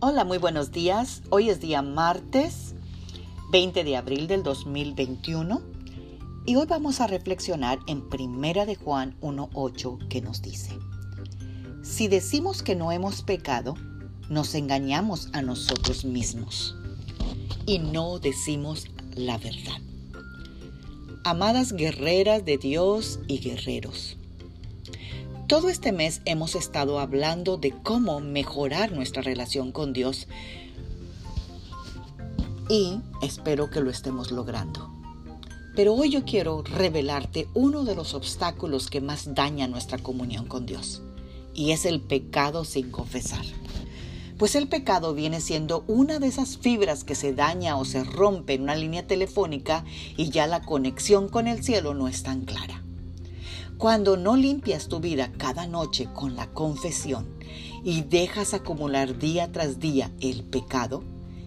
Hola, muy buenos días. Hoy es día martes 20 de abril del 2021 y hoy vamos a reflexionar en Primera de Juan 1.8 que nos dice, Si decimos que no hemos pecado, nos engañamos a nosotros mismos y no decimos la verdad. Amadas guerreras de Dios y guerreros, todo este mes hemos estado hablando de cómo mejorar nuestra relación con Dios y espero que lo estemos logrando. Pero hoy yo quiero revelarte uno de los obstáculos que más daña nuestra comunión con Dios y es el pecado sin confesar. Pues el pecado viene siendo una de esas fibras que se daña o se rompe en una línea telefónica y ya la conexión con el cielo no es tan clara. Cuando no limpias tu vida cada noche con la confesión y dejas acumular día tras día el pecado,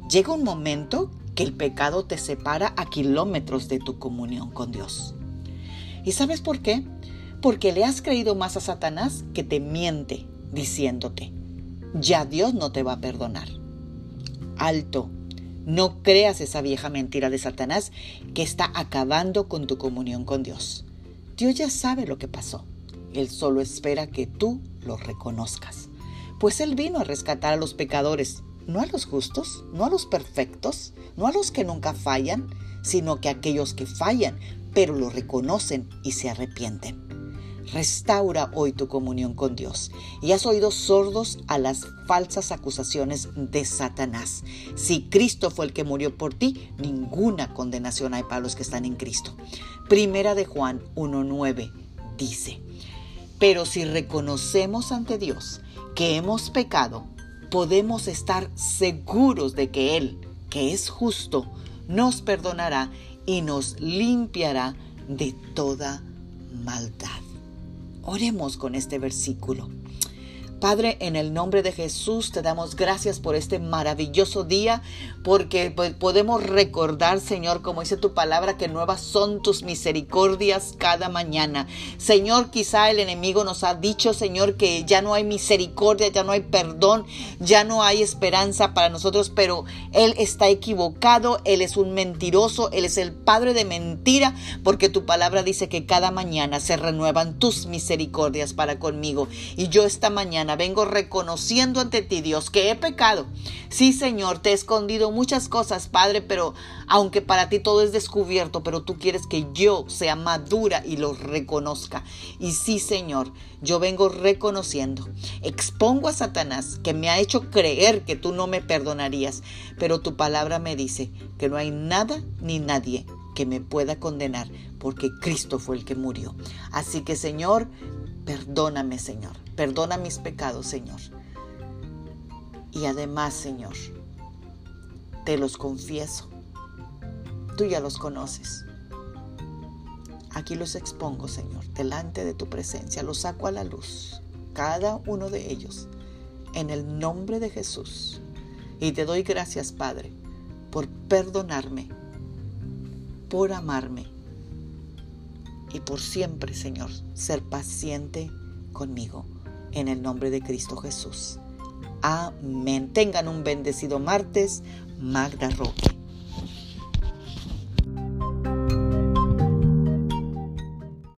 llega un momento que el pecado te separa a kilómetros de tu comunión con Dios. ¿Y sabes por qué? Porque le has creído más a Satanás que te miente diciéndote, ya Dios no te va a perdonar. Alto, no creas esa vieja mentira de Satanás que está acabando con tu comunión con Dios. Dios ya sabe lo que pasó. Él solo espera que tú lo reconozcas. Pues Él vino a rescatar a los pecadores, no a los justos, no a los perfectos, no a los que nunca fallan, sino que a aquellos que fallan, pero lo reconocen y se arrepienten. Restaura hoy tu comunión con Dios y has oído sordos a las falsas acusaciones de Satanás. Si Cristo fue el que murió por ti, ninguna condenación hay para los que están en Cristo. Primera de Juan 1.9 dice, pero si reconocemos ante Dios que hemos pecado, podemos estar seguros de que Él, que es justo, nos perdonará y nos limpiará de toda maldad. Oremos con este versículo. Padre, en el nombre de Jesús te damos gracias por este maravilloso día, porque podemos recordar, Señor, como dice tu palabra, que nuevas son tus misericordias cada mañana. Señor, quizá el enemigo nos ha dicho, Señor, que ya no hay misericordia, ya no hay perdón, ya no hay esperanza para nosotros, pero Él está equivocado, Él es un mentiroso, Él es el padre de mentira, porque tu palabra dice que cada mañana se renuevan tus misericordias para conmigo. Y yo esta mañana vengo reconociendo ante ti, Dios, que he pecado. Sí, Señor, te he escondido muchas cosas, Padre, pero aunque para ti todo es descubierto, pero tú quieres que yo sea madura y lo reconozca. Y sí, Señor, yo vengo reconociendo. Expongo a Satanás que me ha hecho creer que tú no me perdonarías, pero tu palabra me dice que no hay nada ni nadie que me pueda condenar, porque Cristo fue el que murió. Así que Señor, perdóname Señor, perdona mis pecados Señor. Y además Señor, te los confieso. Tú ya los conoces. Aquí los expongo, Señor, delante de tu presencia. Los saco a la luz, cada uno de ellos, en el nombre de Jesús. Y te doy gracias, Padre, por perdonarme por amarme y por siempre, Señor, ser paciente conmigo. En el nombre de Cristo Jesús. Amén. Tengan un bendecido martes. Magda Roque.